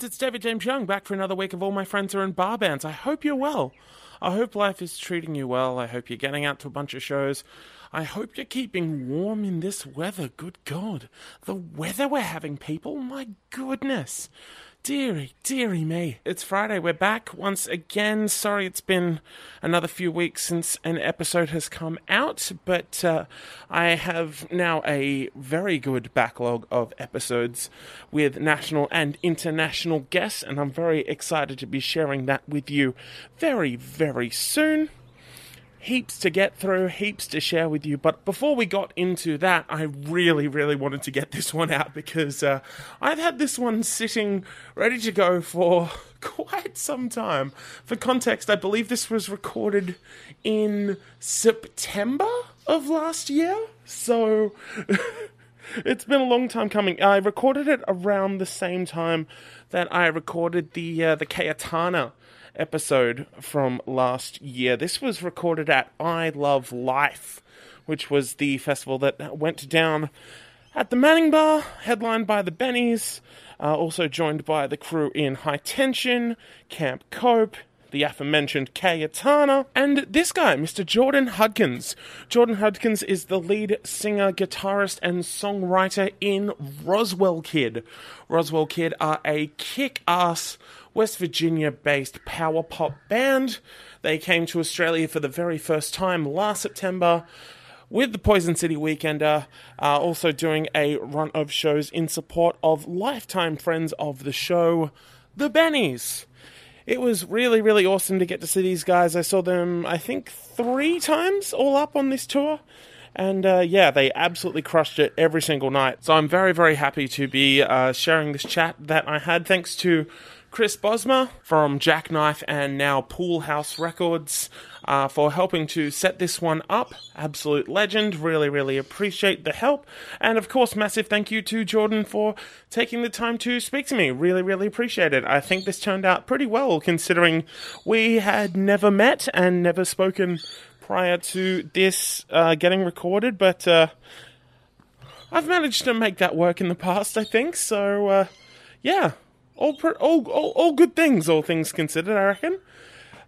friends, it's David James Young back for another week of All My Friends Are in Bar Bands. I hope you're well. I hope life is treating you well. I hope you're getting out to a bunch of shows. I hope you're keeping warm in this weather. Good God. The weather we're having, people. My goodness. Deary, deary me. It's Friday. We're back once again. Sorry it's been another few weeks since an episode has come out, but uh, I have now a very good backlog of episodes with national and international guests, and I'm very excited to be sharing that with you very, very soon heaps to get through, heaps to share with you. But before we got into that, I really, really wanted to get this one out because uh, I've had this one sitting ready to go for quite some time. For context, I believe this was recorded in September of last year. So. it's been a long time coming. I recorded it around the same time that I recorded the uh, the Cayetana episode from last year. This was recorded at I Love Life, which was the festival that went down at the Manning Bar, headlined by the Bennies, uh, also joined by the crew in High Tension, Camp Cope, the aforementioned Cayetana, and this guy, Mr. Jordan Hudkins. Jordan Hudkins is the lead singer, guitarist, and songwriter in Roswell Kid. Roswell Kid are a kick ass West Virginia based power pop band. They came to Australia for the very first time last September with the Poison City Weekender, uh, also doing a run of shows in support of lifetime friends of the show, the Bennies. It was really, really awesome to get to see these guys. I saw them, I think, three times all up on this tour. And uh, yeah, they absolutely crushed it every single night. So I'm very, very happy to be uh, sharing this chat that I had thanks to Chris Bosma from Jackknife and now Pool House Records uh, for helping to set this one up. Absolute legend. Really, really appreciate the help. And of course, massive thank you to Jordan for taking the time to speak to me. Really, really appreciate it. I think this turned out pretty well considering we had never met and never spoken prior to this uh, getting recorded, but uh, I've managed to make that work in the past, I think. So, uh, yeah, all, per, all, all, all good things, all things considered, I reckon.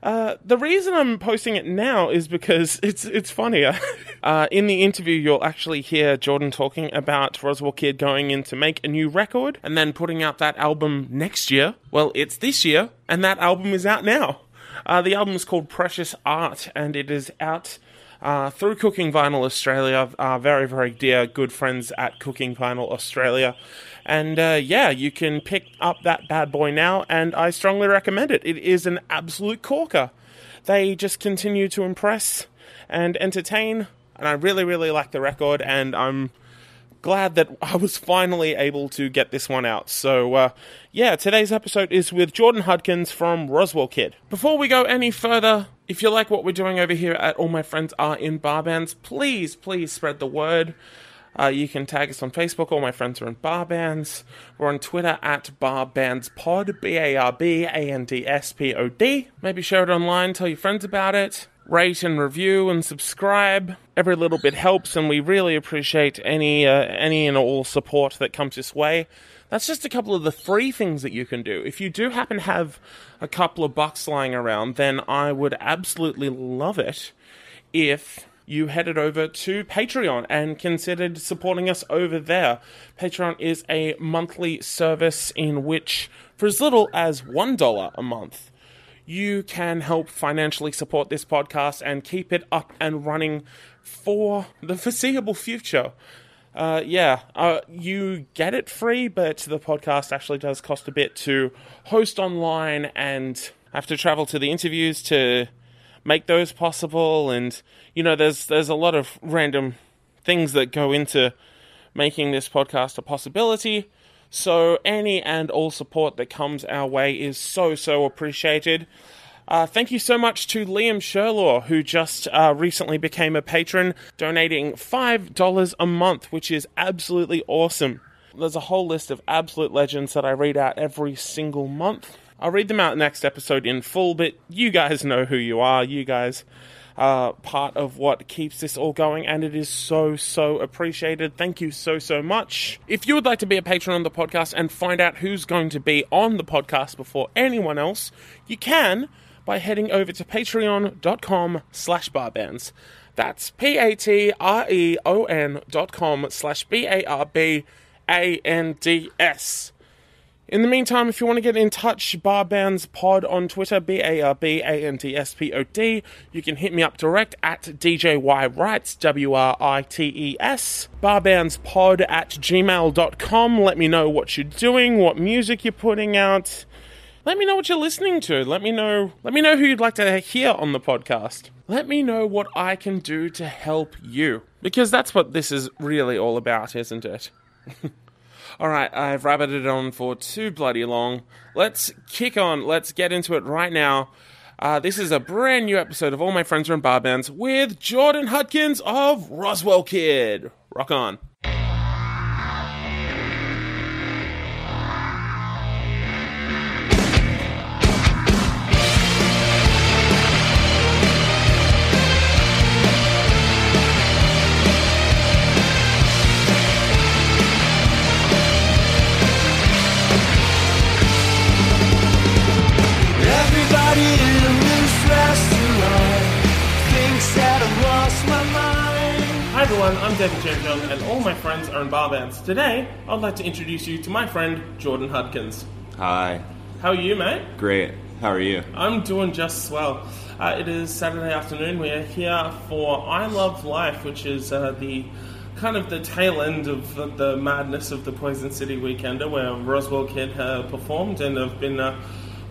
Uh, the reason I'm posting it now is because it's it's funnier. uh, in the interview, you'll actually hear Jordan talking about Roswell Kid going in to make a new record and then putting out that album next year. Well, it's this year, and that album is out now. Uh, the album is called Precious Art, and it is out uh, through Cooking Vinyl Australia. Uh, very, very dear, good friends at Cooking Vinyl Australia. And uh, yeah, you can pick up that bad boy now, and I strongly recommend it. It is an absolute corker. They just continue to impress and entertain, and I really, really like the record, and I'm glad that I was finally able to get this one out. So, uh, yeah, today's episode is with Jordan Hudkins from Roswell Kid. Before we go any further, if you like what we're doing over here at All My Friends Are in Bar Bands, please, please spread the word. Uh, you can tag us on Facebook. All my friends are in bar bands. We're on Twitter at barbandspod, B A R B A N D S P O D. Maybe share it online, tell your friends about it. Rate and review and subscribe. Every little bit helps, and we really appreciate any uh, any and all support that comes this way. That's just a couple of the free things that you can do. If you do happen to have a couple of bucks lying around, then I would absolutely love it if you headed over to Patreon and considered supporting us over there. Patreon is a monthly service in which, for as little as $1 a month, you can help financially support this podcast and keep it up and running for the foreseeable future. Uh, yeah, uh, you get it free, but the podcast actually does cost a bit to host online and have to travel to the interviews to make those possible. And you know, there's there's a lot of random things that go into making this podcast a possibility. So any and all support that comes our way is so so appreciated. Uh, thank you so much to Liam Sherlaw, who just uh, recently became a patron, donating $5 a month, which is absolutely awesome. There's a whole list of absolute legends that I read out every single month. I'll read them out next episode in full, but you guys know who you are. You guys are part of what keeps this all going, and it is so, so appreciated. Thank you so, so much. If you would like to be a patron on the podcast and find out who's going to be on the podcast before anyone else, you can by heading over to patreon.com slash barbands. That's P-A-T-R-E-O-N dot com slash B-A-R-B-A-N-D-S. In the meantime, if you want to get in touch, Barbands Pod on Twitter, B A R B A N D S P O D. You can hit me up direct at DJY Writes, W R I T E S. Barbandspod at gmail.com. Let me know what you're doing, what music you're putting out. Let me know what you're listening to. Let me know let me know who you'd like to hear on the podcast. Let me know what I can do to help you. Because that's what this is really all about, isn't it? All right, I've rabbited on for too bloody long. Let's kick on. Let's get into it right now. Uh, this is a brand new episode of All My Friends Are in Bar Bands with Jordan Hudkins of Roswell Kid. Rock on. I'm David Young, and all my friends are in bar bands. Today, I'd like to introduce you to my friend Jordan Hudkins. Hi. How are you, mate? Great. How are you? I'm doing just swell. Uh, it is Saturday afternoon. We are here for I Love Life, which is uh, the kind of the tail end of the, the madness of the Poison City Weekender, where Roswell Kid uh, performed and have been uh,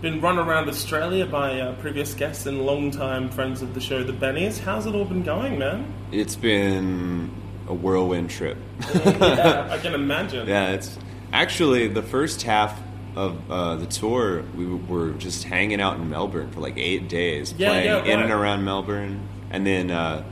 been run around Australia by uh, previous guests and longtime friends of the show, the Bennies. How's it all been going, man? It's been a whirlwind trip. yeah, I can imagine. yeah, it's actually the first half of uh, the tour. We were just hanging out in Melbourne for like eight days, Yeah, playing yeah, in and around Melbourne, and then uh,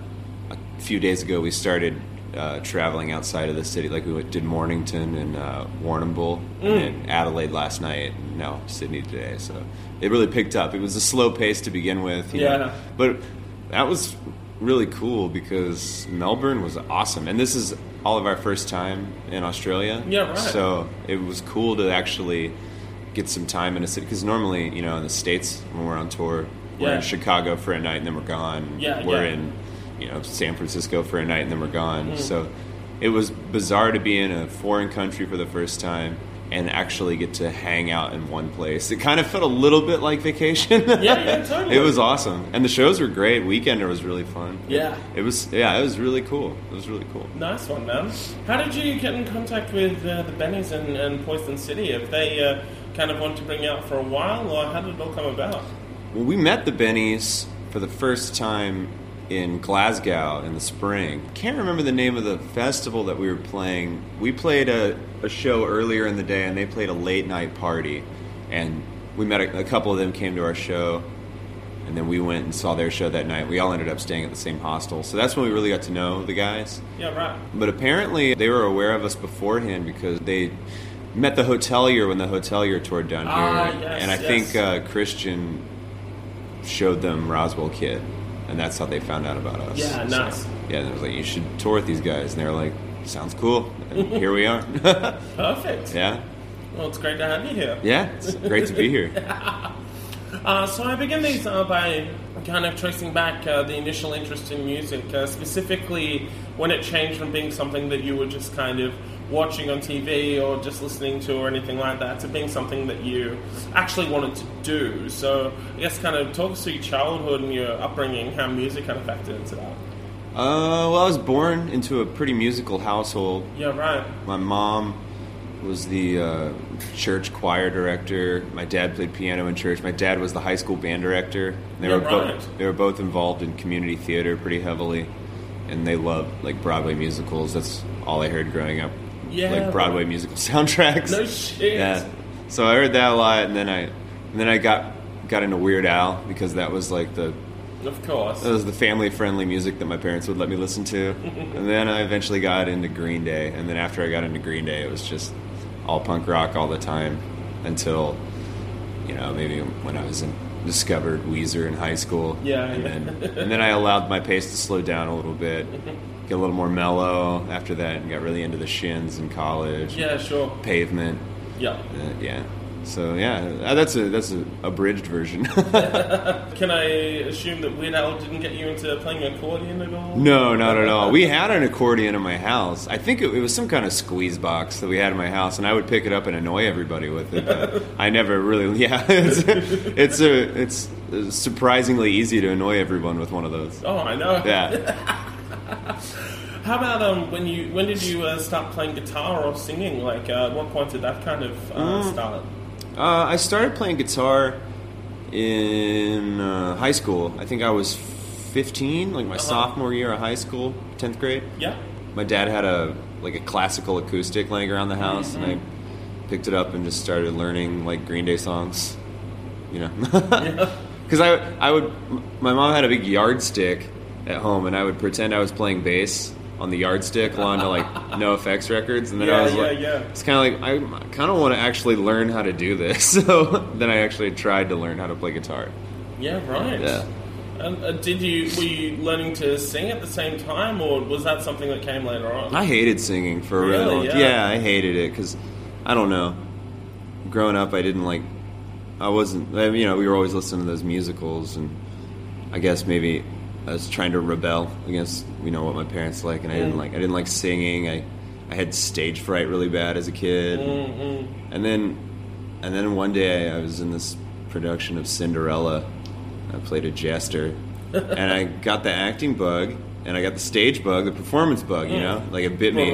a few days ago we started. Uh, traveling outside of the city, like we did Mornington and uh, Warrnambool, Mm. and then Adelaide last night, and now Sydney today. So it really picked up. It was a slow pace to begin with, you know, Yeah. but that was really cool because Melbourne was awesome, and this is all of our first time in Australia. Yeah, right. So it was cool to actually get some time in a city because normally, you know, in the states when we're on tour, we're Yeah. in Chicago for a night and then we're gone. Yeah, we're yeah. in, you know, San Francisco for a night and then we're gone. Mm. So it was bizarre to be in a foreign country for the first time. And actually get to hang out in one place. It kind of felt a little bit like vacation. Yeah, yeah, totally. it was awesome, and the shows were great. Weekender was really fun. Yeah. It was yeah, it was really cool. It was really cool. Nice one, man. How did you get in contact with uh, the Bennies and, and Poison City? If they uh, kind of wanted to bring you out for a while, or how did it all come about? Well, we met the Bennies for the first time in Glasgow in the spring. Can't remember the name of the festival that we were playing. We played a, a show earlier in the day, and they played a late night party, and we met a, a couple of them came to our show. And then we went and saw their show that night. We all ended up staying at the same hostel. So that's when we really got to know the guys. Yeah, right. But apparently they were aware of us beforehand because they met the hotelier when the hotelier toured down here. Ah, yes, and I yes. think uh, Christian showed them Roswell Kid. And that's how they found out about us. Yeah, nice. yeah, and it was like, you should tour with these guys. And they were like, sounds cool. And here we are. Perfect. yeah. Well, it's great to have you here. Yeah, it's great to be here. Uh, so I begin these uh, by kind of tracing back uh, the initial interest in music, uh, specifically when it changed from being something that you were just kind of watching on TV or just listening to or anything like that to being something that you actually wanted to do. So I guess kind of talk us through your childhood and your upbringing, how music kind of factored into that. Uh, well, I was born into a pretty musical household. Yeah, right. My mom was the uh, church choir director. My dad played piano in church. My dad was the high school band director. They Yeah, were right. both they were both involved in community theater pretty heavily, and they loved like Broadway musicals. That's all I heard growing up. Yeah, like Broadway musical soundtracks. No shit. Yeah. So I heard that a lot, and then I and then I got got into Weird Al because that was like the Of course. that was the family friendly music that my parents would let me listen to. and then I eventually got into Green Day. And then after I got into Green Day, it was just all punk rock all the time until, you know, maybe when I was in discovered Weezer in high school. Yeah, and then and then I allowed my pace to slow down a little bit, get a little more mellow after that, and got really into the Shins in college. Yeah, sure. Pavement. Yeah. Uh, yeah. So yeah, uh, that's a that's a abridged version. Can I assume that Weird Al didn't get you into playing accordion at all? no, not at all. We had an accordion in my house. I think it, it was some kind of squeeze box that we had in my house, and I would pick it up and annoy everybody with it. But I never really. Yeah, it's it's a it's surprisingly easy to annoy everyone with one of those. Oh, I know. Yeah. How about um when you when did you uh, start playing guitar or singing? Like, uh, at what point did that kind of uh, Mm. start? Uh, I started playing guitar in uh, high school. I think I was 15, like my Uh-huh. sophomore year of high school, 10th grade. Yeah. My dad had a like a classical acoustic laying around the house, and I picked it up and just started learning like Green Day songs. You know, because I I would my mom had a big yardstick at home, and I would pretend I was playing bass on the yardstick along to like NOFX records, and then I was yeah, like, yeah. it's kind of like I kind of want to actually learn how to do this. So then I actually tried to learn how to play guitar. Yeah, right. Yeah. And uh, did you were you learning to sing at the same time, or was that something that came later on? I hated singing for a really Really? long Yeah. Yeah, I hated it because I don't know. Growing up, I didn't like. I wasn't. You know, we were always listening to those musicals, and I guess maybe I was trying to rebel against you know what my parents like, and I didn't Mm. like. I didn't like singing. I I had stage fright really bad as a kid, Mm-hmm. and then and then one day I was in this production of Cinderella. I played a jester, and I got the acting bug, and I got the stage bug, the performance bug. You know, like it bit me,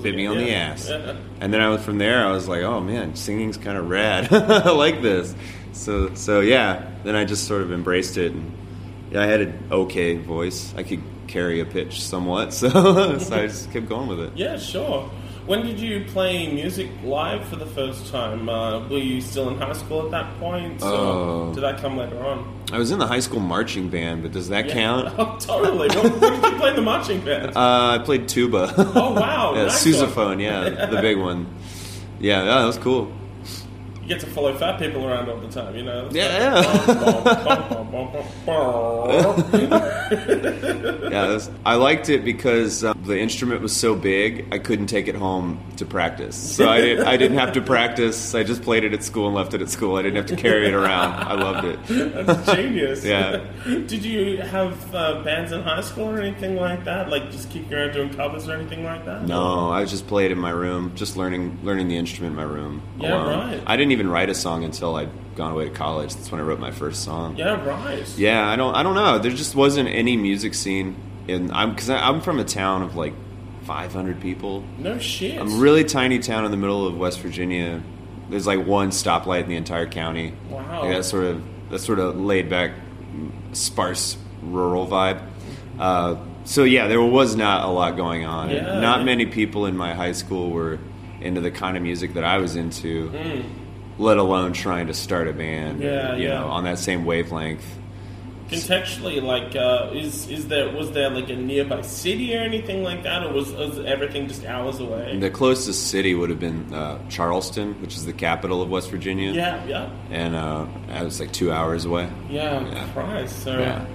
bit me on the ass. Yeah. And then I was from there. I was like, oh man, singing's kind of rad. I like this. So so yeah. Then I just sort of embraced it, and yeah, I had an okay voice. I could carry a pitch somewhat, so so I just kept going with it. Yeah, sure. When did you play music live for the first time? Uh, were you still in high school at that point, or Oh. did that come later on? I was in the high school marching band, but does that Yeah. count? Oh, totally. What, what did you play in the marching band? Uh, I played tuba. Oh, wow, yeah, nice sousaphone. Yeah, the big one. Yeah, yeah, that was cool. You get to follow fat people around all the time, you know? It's Yeah, Yeah, I liked it because um, the instrument was so big, I couldn't take it home to practice. So I, did, I didn't have to practice. I just played it at school and left it at school. I didn't have to carry it around. I loved it. That's genius. Yeah. Did you have uh, bands in high school or anything like that? Like just kicking around doing covers or anything like that? No, I just played in my room, just learning learning the instrument in my room. Yeah, alone. right. I didn't even write a song until I'd gone away to college. That's when I wrote my first song. Yeah, right. Yeah, I don't. I don't know. There just wasn't any music scene in. I'm because I'm from a town of like 500 people. No shit. I'm a really tiny town in the middle of West Virginia. There's like one stoplight in the entire county. Wow. Like that sort of that sort of laid back, sparse rural vibe. Uh, so yeah, there was not a lot going on. Yeah, not yeah. many people in my high school were into the kind of music that I was into. Hmm. Let alone trying to start a band. Yeah, you yeah. know, on that same wavelength. Contextually, like, uh, is is there was there like a nearby city or anything like that, or was, was everything just hours away? The closest city would have been uh, Charleston, which is the capital of West Virginia. Yeah, yeah, And uh, I was like two hours away. yeah. Yeah. Christ. So Yeah.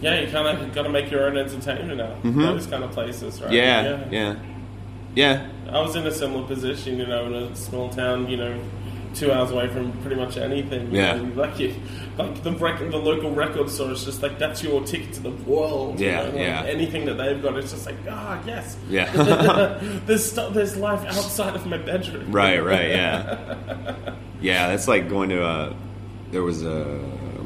yeah, you kind of got to make your own entertainment out. Those kind of places, right? Yeah, yeah, yeah. I was in a similar position, you know, in a small town, you know, two hours away from pretty much anything. you Yeah. know, like you, like the rec- the local record store is just like that's your ticket to the world. you Yeah, know, like yeah. Anything that they've got, it's just like ah yes. Yeah. there's stu- there's life outside of my bedroom. right, right, yeah. Yeah, that's like going to a. There was a.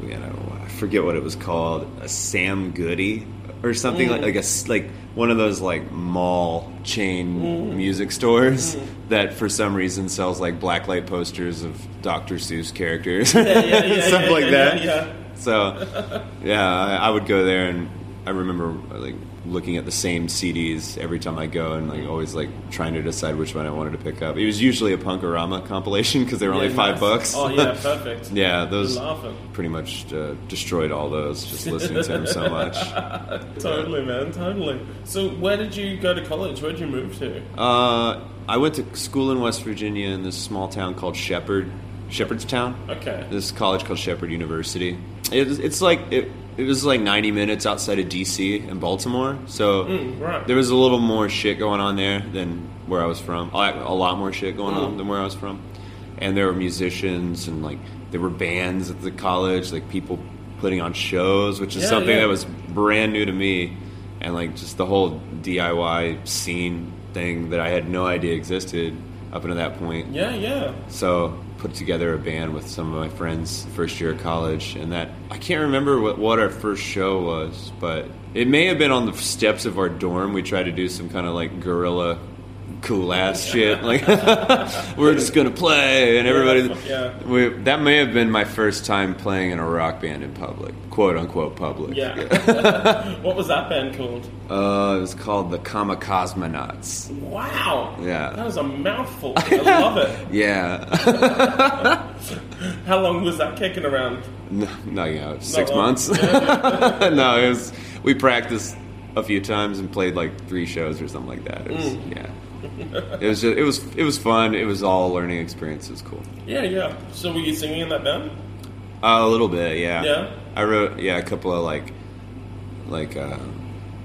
You know, I forget what it was called. A Sam Goody or something like mm. like a like one of those like mall chain mm. music stores mm. that for some reason sells like blacklight posters of Dr. Seuss characters, Yeah, yeah, yeah, stuff like that. So, yeah, I, I would go there, and I remember like looking at the same CDs every time I go, and like always like trying to decide which one I wanted to pick up. It was usually a Punk-O-Rama compilation because they were only five nice. bucks. Oh yeah, perfect. yeah, those pretty much uh, destroyed all those just listening to them so much. Totally, man, totally. So, where did you go to college? Where did you move to? Uh, I went to school in West Virginia in this small town called Shepherd. Shepherdstown. Okay. This college called Shepherd University. It, it's like it, it was like 90 minutes outside of DC and Baltimore. So Mm, right. there was a little more shit going on there than where I was from. A lot- more shit going Mm. on than where I was from. And there were musicians and like there were bands at the college, like people putting on shows, which is Yeah, something yeah. that was brand new to me. And like just the whole DIY scene thing that I had no idea existed up until that point. Yeah, yeah. So put together a band with some of my friends first year of college, and that I can't remember what, what our first show was, but it may have been on the steps of our dorm. We tried to do some kind of like guerrilla cool ass shit, like we're just gonna play, and everybody. Yeah. We, that may have been my first time playing in a rock band in public, quote unquote public. Yeah. what was that band called? Uh, it was called the Kamikazmonauts. Wow. Yeah. That was a mouthful. I love it. Yeah. How long was that kicking around? No, no, you know, six long. months. no, it was. We practiced a few times and played like three shows or something like that. It was, Mm. Yeah, it was. Just, it was. It was fun. It was all a learning experience. It was cool. Yeah, yeah. So were you singing in that band? Uh, a little bit, yeah. Yeah? I wrote yeah a couple of like like uh,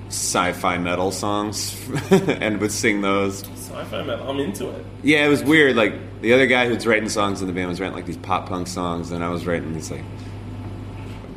sci-fi metal songs and would sing those. Sci-fi metal. I'm into it. Yeah, it was weird. Like the other guy who's writing songs in the band was writing like these pop punk songs, and I was writing these like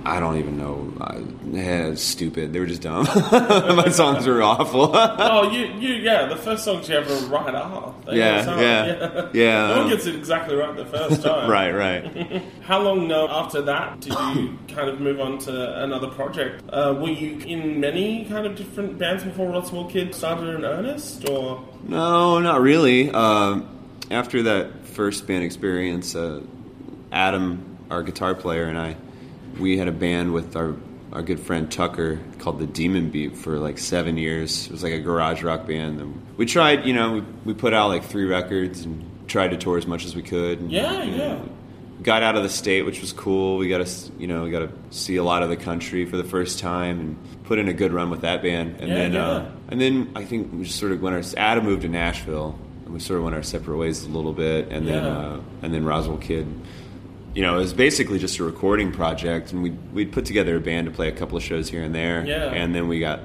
I don't even know. Uh, yeah, stupid. They were just dumb. My songs were awful. Oh, you, you, yeah. The first songs you ever write are. They Yeah, yeah, yeah. No one gets it exactly right the first time. right, right. How long uh, after that did you kind of move on to another project? Uh, were you in many kind of different bands before Roswell Kid started in earnest, or? No, not really. Um, after that first band experience, uh, Adam, our guitar player, and I, we had a band with our our good friend Tucker called the Demon Beat for like seven years. It was like a garage rock band. And we tried, you know, we, we put out like three records and tried to tour as much as we could. And, Yeah, you yeah. got out of the state, which was cool. We got to, you know, we got to see a lot of the country for the first time and put in a good run with that band. And Yeah, then, yeah. Uh, and then I think we just sort of went our. Adam moved to Nashville, and we sort of went our separate ways a little bit. And then, uh, and then Roswell Kid. You know, it was basically just a recording project, and we we'd put together a band to play a couple of shows here and there. Yeah. And then we got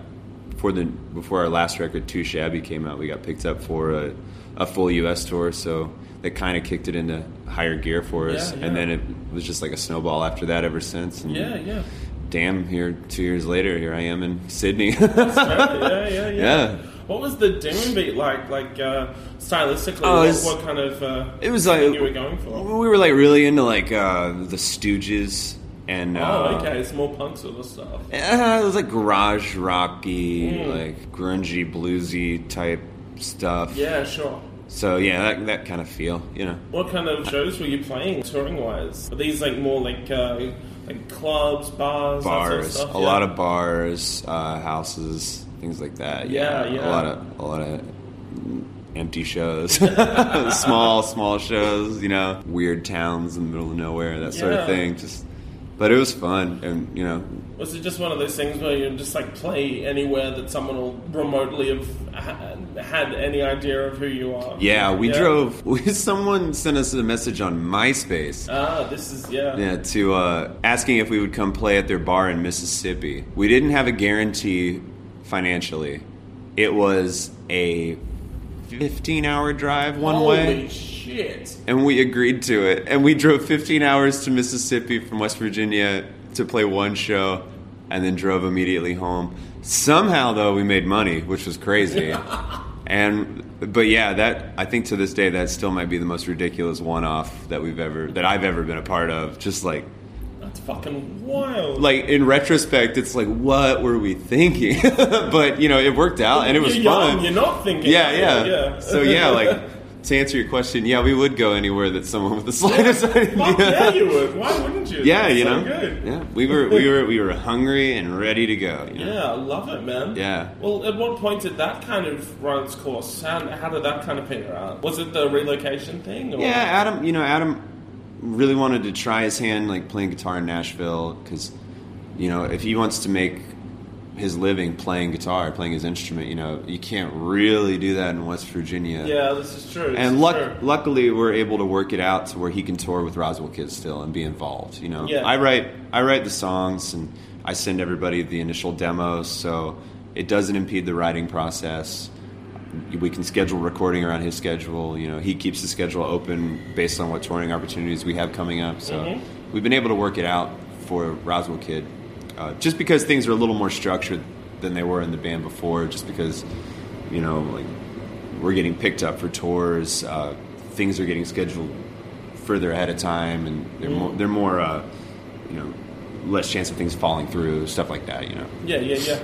before the before our last record, Too Shabby, came out. We got picked up for a, a full U.S. tour, so that kind of kicked it into higher gear for us. Yeah, yeah. And then it was just like a snowball after that ever since. And Yeah, yeah. Damn, here two years later, here I am in Sydney. yeah, yeah, yeah. Yeah. What was the demon beat like? Like uh, stylistically, Oh, what, it's- what kind of? Uh, It was like you were going for. we were like really into like uh, the Stooges and Oh, uh, okay, it's more punk sort of stuff. uh, it was like garage rocky, Mm. like grungy bluesy type stuff. Yeah, sure. So yeah, that that kind of feel, you know. What kind of shows were you playing touring wise? Are these like more like uh, like clubs, bars, that sort of Bars, stuff? a Yeah. lot of bars, uh, houses, things like that. Yeah, yeah. A lot of a lot of empty shows, small small shows. You know, weird towns in the middle of nowhere, that sort of thing. Just, but it was fun, and you know, Was it just one of those things where you just like play anywhere that someone will remotely have had any idea of who you are? yeah, we drove. Someone sent us a message on MySpace. Ah, this is yeah. Yeah, to uh, asking if we would come play at their bar in Mississippi. We didn't have a guarantee financially. It was a 15 hour drive one Holy way. shit! And we agreed to it. And we drove 15 hours to Mississippi from West Virginia to play one show and then drove immediately home. Somehow, though, we made money, which was crazy. and but yeah, that I think to this day that still might be the most ridiculous one-off that we've ever that I've ever been a part of. Just like That's fucking wild. like in retrospect, it's like what were we thinking? but you know, it worked out and it was you're fun. young, you're not thinking. Yeah, yeah. yeah. So yeah, like to answer your question, yeah, we would go anywhere that someone with the slightest idea. Fuck yeah, you would. Why wouldn't you? Yeah, That's you so know. Good. Yeah, we were we were we were hungry and ready to go. You know? Yeah, I love it, man. Yeah. Well, at what point did that kind of run its course? How, how did that kind of peter out? Was it the relocation thing? Or? Yeah, Adam. You know, Adam really wanted to try his hand like playing guitar in Nashville because you know if he wants to make his living playing guitar, playing his instrument. You know, you can't really do that in West Virginia. Yeah, this is true. This And is luck, true. luckily, we're able to work it out to where he can tour with Roswell Kids still and be involved. You know, Yeah. I write I write the songs and I send everybody the initial demos, so it doesn't impede the writing process. We can schedule recording around his schedule. You know, he keeps the schedule open based on what touring opportunities we have coming up. So Mhm. we've been able to work it out for Roswell Kid, uh, just because things are a little more structured than they were in the band before. Just because, you know, like we're getting picked up for tours. Uh, things are getting scheduled further ahead of time, and they're more, they're more, uh, you know, less chance of things falling through, stuff like that. You know, Yeah, yeah, yeah.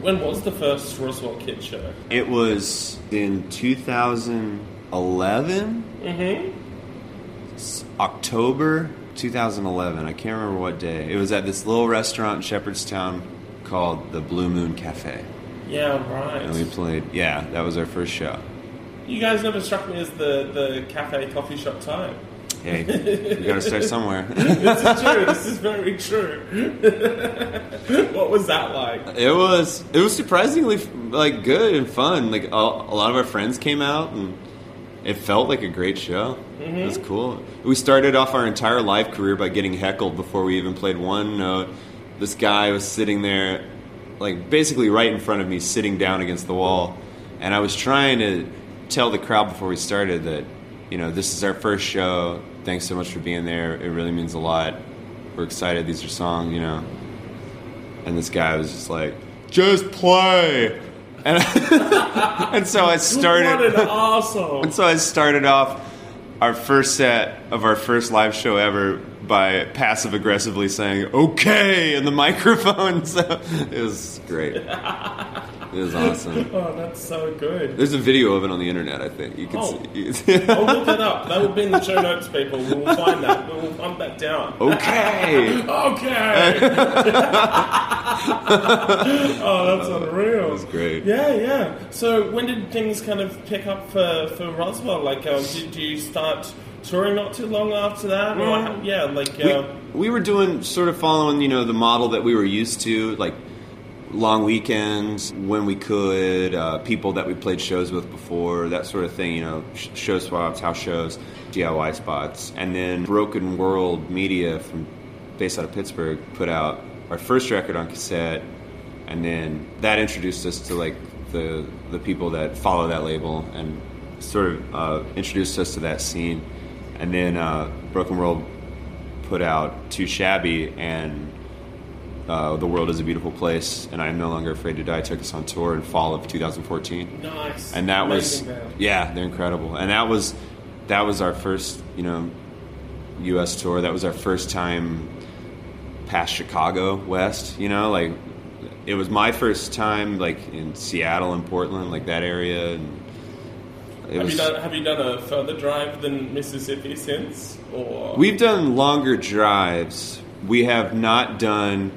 When was the first Roswell Kid show? it was in 2011, Mm-hmm. October 2011. I can't remember what day. It was at this little restaurant in Shepherdstown called the Blue Moon Cafe, Yeah, and we played. Yeah, that was our first show. You guys never struck me as the, the cafe coffee shop type. Hey, we got to start somewhere. This is true. this is very true. what was that like? It was it was surprisingly like good and fun. Like a, a lot of our friends came out and it felt like a great show. Mm-hmm. It was cool. We started off our entire live career by getting heckled before we even played one note. This guy was sitting there, like basically right in front of me, sitting down against the wall, and I was trying to tell the crowd before we started that you know this is our first show. Thanks so much for being there. It really means a lot. We're excited. These are songs, you know. And this guy was just like, just play. And, and so I started. asshole. And so I started off our first set of our first live show ever by passive aggressively saying "okay" in the microphone. So it was great. It was awesome. Oh, that's so good. There's a video of it on the internet. I think you can Oh. see. I'll look that up. That will be in the show notes, people. We will find that. We will hunt that down. okay. Okay. oh, that's unreal. was great. Yeah, yeah. So when did things kind of pick up for, for Roswell? Like, um, did you start touring not too long after that? Or, Mm. yeah, like, we, uh, we were doing sort of following you know the model that we were used to like long weekends when we could uh, people that we played shows with before that sort of thing you know sh- show swaps house shows diy spots. And then broken world media from based out of pittsburgh put out our first record on cassette. And then that introduced us to like the the people that follow that label and sort of uh, introduced us to that scene. And then uh, broken world put out Too Shabby and uh, The World is a Beautiful Place and I Am No Longer Afraid to Die took us on tour in fall of 2014. nice. And that was band. yeah, they're incredible. And that was that was our first, you know, US tour. That was our first time past Chicago West, you know, like it was my first time like in Seattle and Portland, like that area and Have was you, done, have you done a further drive than Mississippi since? Or We've done longer drives. We have not done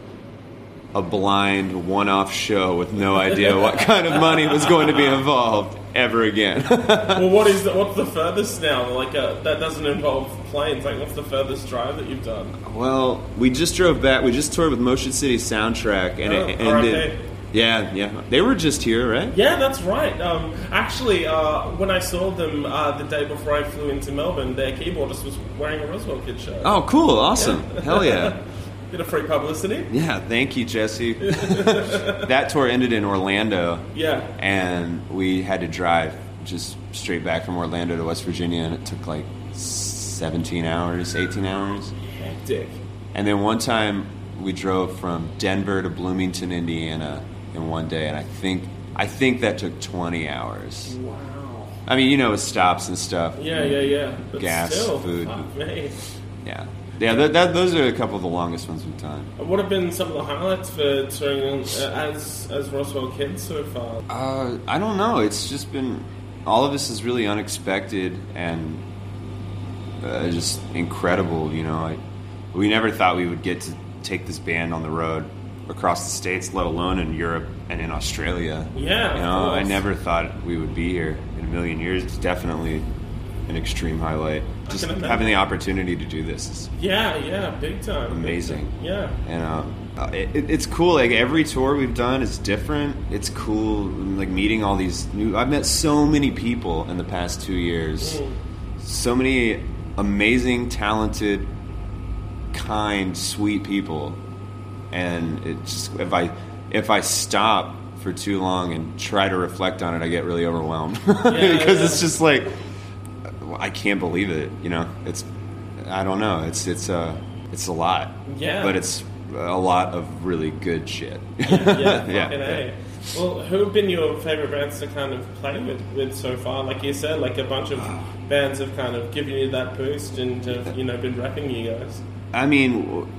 a blind one-off show with no idea what kind of money was going to be involved ever again. well, what is the, what's the furthest now? Like uh, that doesn't involve planes. Like, what's the furthest drive that you've done? well, we just drove back. We just toured with Motion City Soundtrack, and Oh, it ended. Yeah, yeah. They were just here, right? Yeah, that's right. Um, actually, uh, when I saw them uh, the day before I flew into Melbourne, their keyboardist was wearing a Roswell Kid shirt. Oh, cool! Awesome! Hell yeah! Bit of free publicity. Yeah, thank you, Jesse. that tour ended in Orlando. Yeah. and we had to drive just straight back from Orlando to West Virginia, and it took like 17 hours, 18 hours. Hectic. And then one time we drove from Denver to Bloomington, Indiana, in one day, and I think I think that took 20 hours. Wow. I mean, you know, with stops and stuff. Yeah, yeah, yeah. But Gas, still, food. fuck yeah, yeah. That, that, those are a couple of the longest ones we've done. What have been some of the highlights for touring uh, as as Roswell Kids so far? Uh, I don't know. It's just been all of this is really unexpected and uh, just incredible. You know, I, we never thought we would get to take this band on the road across the states, let alone in Europe and in Australia. Yeah, you know, I never thought we would be here in a million years. It's definitely an extreme highlight. Just having the opportunity to do this is Yeah, yeah, big time. big Amazing. time. Yeah. and um, uh, it, it's cool. Like every tour we've done is different. It's cool, like meeting all these new. I've met so many people in the past two years. So many amazing, talented, kind, sweet people, and it just if I if I stop for too long and try to reflect on it, I get really overwhelmed because yeah. it's just like I can't believe it. You know, it's I don't know. It's it's uh it's a lot. Yeah. But it's a lot of really good shit. Yeah, fucking A. Well, who have been your favorite bands to kind of play with, with so far? Like you said, like a bunch of bands have kind of given you that boost and have, you know, been repping you guys. I mean,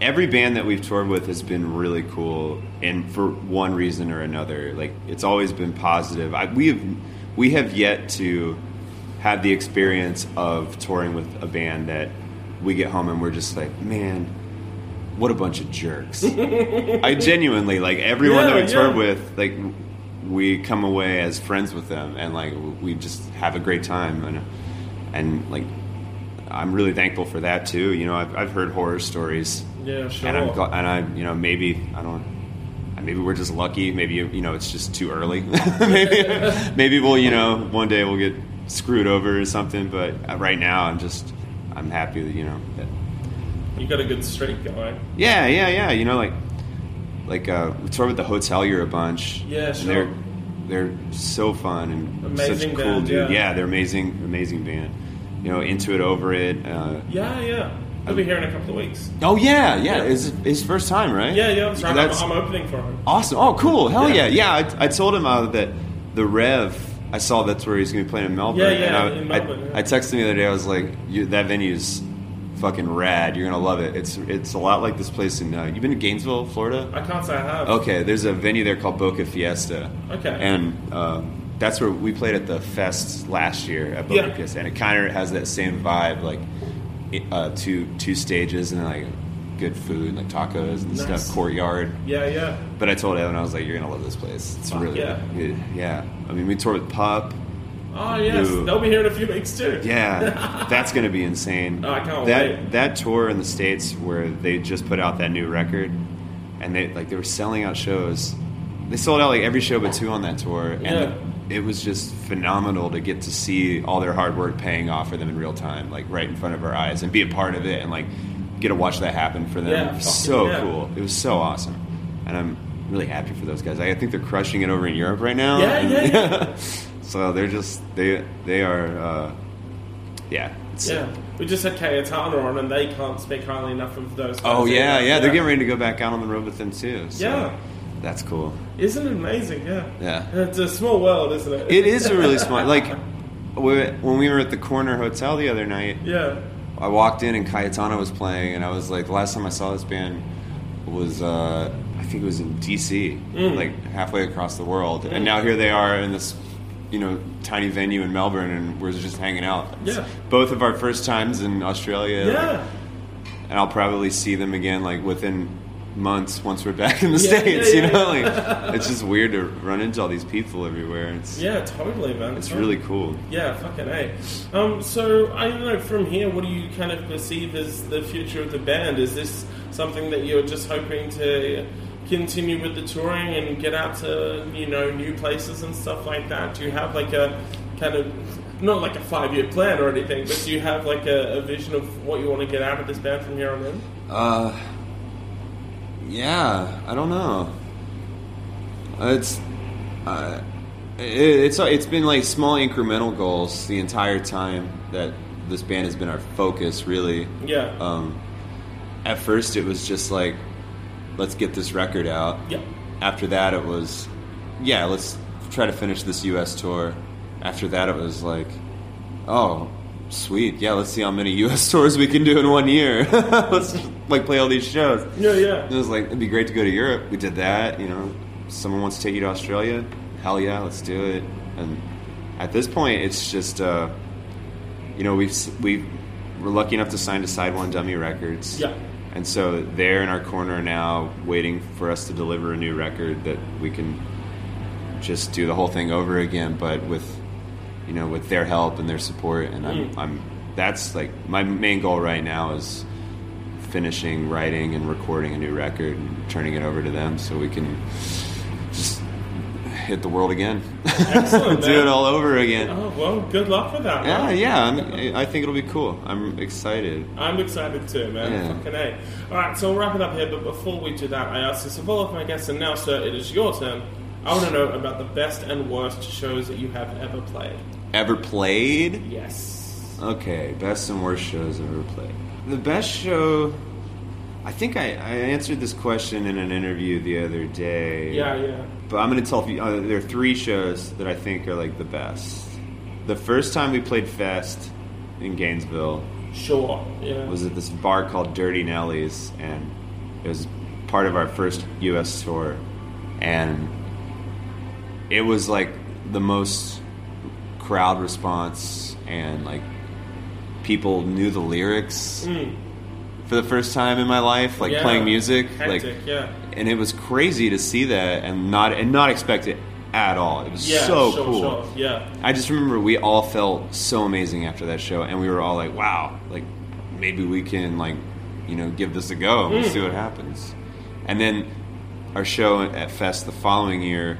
every band that we've toured with has been really cool, and for one reason or another, like it's always been positive. I, we have we have yet to have the experience of touring with a band that we get home and we're just like, man, what a bunch of jerks. I genuinely like everyone that we Yeah, toured yeah. with, like we come away as friends with them, and like we just have a great time, and and like I'm really thankful for that too. You know, I've, I've heard horror stories, Yeah, sure. and I'm and I you know maybe I don't. Maybe we're just lucky. Maybe you know it's just too early. maybe maybe we'll you know one day we'll get screwed over or something. But uh, right now I'm just I'm happy that you know that You got a good streak going. yeah, yeah, yeah. You know, like like uh, we toured with the Hotelier a bunch. Yeah, and sure. They're they're so fun and Amazing such cool band, dude. yeah. they're amazing, amazing band. You know, into it, over it. Uh, Yeah, yeah. I'll be here in a couple of weeks. oh yeah, yeah. Yeah. It's his first time, right? Yeah, yeah, that's right. That's I'm, I'm opening for him. awesome. Oh, cool. Hell yeah, Yeah. yeah. I, I told him uh, that the Rev. I saw that's where he's going to be playing in Melbourne. Yeah, yeah, and I, in Melbourne, I, yeah. I texted him the other day. I was like, you, "That venue's fucking rad. You're gonna love it. It's it's a lot like this place in. Uh, you've been to Gainesville, Florida? I can't say I have. Okay, there's a venue there called Boca Fiesta. Okay. And um, that's where we played at the fest last year at Boca Yeah. Fiesta, and it kind of has that same vibe, like uh, two two stages and like good food, like tacos and Nice. stuff, courtyard. Yeah, yeah. But I told Evan, I was like, "You're gonna love this place. It's Fuck really yeah. good." Yeah. I mean, we toured with Pup. Oh, yes. Ooh. They'll be here in a few weeks, too. Yeah, that's gonna be insane. Oh, I can't that wait. that tour in the states where they just put out that new record, and they like they were selling out shows. They sold out like every show but two on that tour, and Yeah. it was just phenomenal to get to see all their hard work paying off for them in real time, like right in front of our eyes, and be a part of it, and like get to watch that happen for them. Yeah, It was fucking so yeah. cool. It was so awesome, and I'm really happy for those guys. I think they're crushing it over in Europe right now. Yeah, yeah, yeah. so they're just they they are. Uh, yeah. Yeah. We just had Cayetana on, and they can't speak highly enough of those guys. Oh yeah, yeah, They're getting ready to go back out on the road with them too. So Yeah. That's cool. Isn't it amazing? Yeah. Yeah. It's a small world, isn't it? It is a really small. Like when we were at the Corner Hotel the other night, Yeah. I walked in and Cayetana was playing, and I was like, the last time I saw this band was uh, I think it was in D.C., Mm. like halfway across the world, and now here they are in this. You know, tiny venue in Melbourne, and we're just hanging out. It's Yeah. both of our first times in Australia. like, Yeah. and I'll probably see them again like within months once we're back in the Yeah, states. yeah, you know, like it's just weird to run into all these people everywhere. It's Yeah, totally, man. it's really cool. Yeah, fucking a. Um, so I don't know. From here, what do you kind of perceive as the future of the band? Is this something that you're just hoping to continue with the touring and get out to you know new places and stuff like that? Do you have like a kind of not like a five year plan or anything, but do you have like a, a vision of what you want to get out of this band from here on in? Uh, yeah, I don't know. It's uh, it, it's it's been like small incremental goals the entire time that this band has been our focus. Really, Yeah. um, at first it was just like, let's get this record out. Yep. After that, it was, yeah, let's try to finish this U.S. tour. After that, it was like, oh, sweet, yeah, let's see how many U.S. tours we can do in one year. let's like play all these shows. Yeah, yeah. It was like it'd be great to go to Europe. We did that. You know, someone wants to take you to Australia. Hell yeah, let's do it. And at this point, it's just, uh, you know, we've we we're lucky enough to sign to SideOneDummy Records. Yeah. And so they're in our corner now, waiting for us to deliver a new record that we can just do the whole thing over again, but with you know with their help and their support. And I'm, Mm. I'm that's like my main goal right now is finishing writing and recording a new record and turning it over to them so we can just hit the world again. Excellent, Do it all over again. Oh well, good luck with that. Yeah, man. yeah. I'm, I think it'll be cool. I'm excited. I'm excited too, man. Yeah. Fucking A. Alright, so we'll wrap it up here, but before we do that, I ask this of all of my guests, and now, sir, it is your turn. I want to know about the best and worst shows that you have ever played. Ever played? Yes. Okay, best and worst shows I've ever played. The best show. I think I, I answered this question in an interview the other day. Yeah, yeah. But I'm going to tell you, uh, there are three shows that I think are like the best. The first time we played Fest in Gainesville Sure. Yeah. was at this bar called Dirty Nellies, and it was part of our first U.S. tour, and it was like the most crowd response, and like people knew the lyrics mm. for the first time in my life, like. Yeah. playing music, Hectic, like yeah. and it was crazy to see that and not and not expect it at all. It was Yeah, so sure, cool. sure. Yeah. I just remember we all felt so amazing after that show, and we were all like, "Wow, like maybe we can like, you know, give this a go. We'll mm. see what happens." And then our show at Fest the following year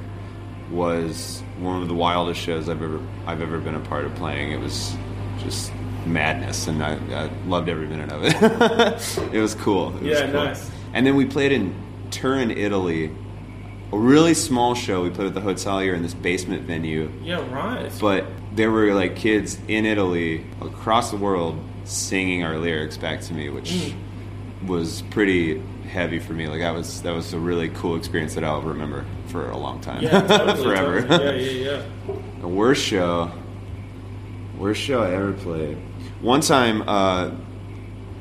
was one of the wildest shows I've ever I've ever been a part of playing. It was just madness, and I, I loved every minute of it. it was cool. It was Yeah, cool. nice. And then we played in Turin, Italy. A really small show. We played at the hotelier in this basement venue Yeah, right. but there were like kids in Italy across the world singing our lyrics back to me, which Mm. was pretty heavy for me. Like that was that was a really cool experience that I'll remember for a long time, yeah, totally, forever. totally. Yeah, yeah, yeah. the worst show, worst show I ever played. One time, uh,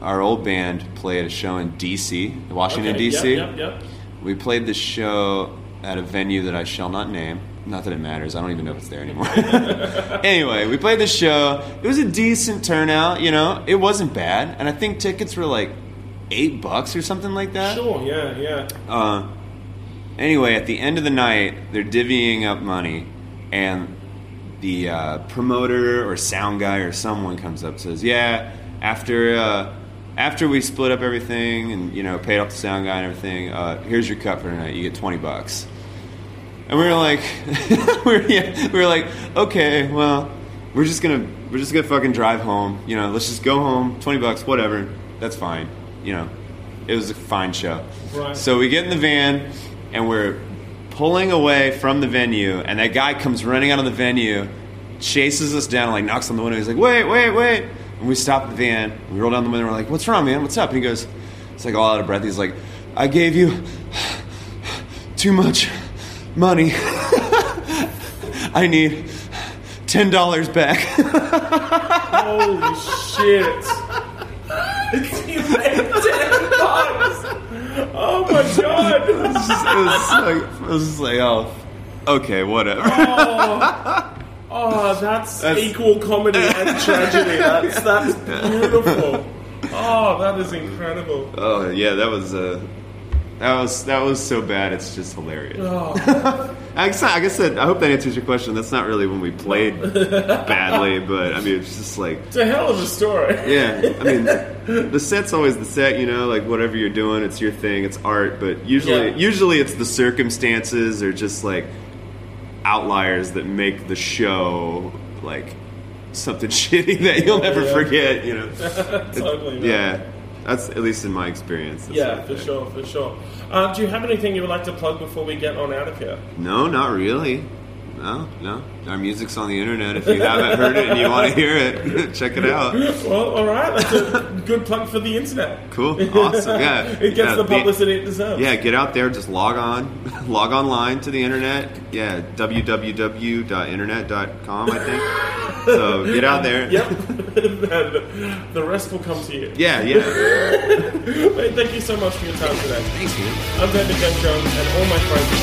our old band played a show in D.C., Washington Okay, D.C. Yep, yep, yep. We played the show at a venue that I shall not name. Not that it matters. I don't even know if it's there anymore. anyway, we played the show. It was a decent turnout, you know. It wasn't bad, and I think tickets were like eight bucks or something like that. Sure, yeah, yeah. Uh, anyway, at the end of the night, they're divvying up money, and the uh, promoter or sound guy or someone comes up and says, "Yeah, after uh, after we split up everything and you know paid off the sound guy and everything, uh, here's your cut for tonight. You get twenty bucks." And we were like, we were, yeah, we were like, okay, well, we're just gonna we're just gonna fucking drive home. You know, let's just go home. Twenty bucks, whatever. That's fine. You know, it was a fine show. Right. So we get in the van and we're pulling away from the venue, and that guy comes running out of the venue, chases us down, and, like knocks on the window. He's like, "Wait, wait, wait!" And we stop the van. We roll down the window. We're like, "What's wrong, man? What's up?" And he goes, "It's like all out of breath." He's like, "I gave you too much money. I need ten dollars back." Holy shit. you made ten bucks. Oh my god. it was like, I was just like, "Oh, okay, whatever." Oh, that's, That's- equal comedy and tragedy. That's that's beautiful. Oh, that is incredible. Oh yeah, that was uh, that was that was so bad. It's just hilarious. Oh, I guess, like I said, I hope that answers your question. That's not really when we played badly, but I mean, it's just like, it's a hell of a story. yeah. I mean, the set's always the set, you know. Like whatever you're doing, it's your thing, it's art. But usually, Yeah. usually it's the circumstances or just like outliers that make the show like something shitty that you'll never Yeah. forget. You know. Totally. Yeah, that's at least in my experience. Yeah, for sure, for sure. Uh, do you have anything you would like to plug before we get on out of here? No, not really. No, no. Our music's on the internet. If you haven't heard it and you want to hear it, check it out. Well, all right, that's a good plug for the internet. Cool, awesome. Yeah, It gets yeah, the publicity it deserves. Yeah, get out there. Just log on, log online to the internet. Yeah, www.internet.com. I think. So get out there. Yep. and the rest will come to you. Yeah, yeah. Hey, Thank you so much for your time today. Thanks, man. I'm David Jones, and all my friends the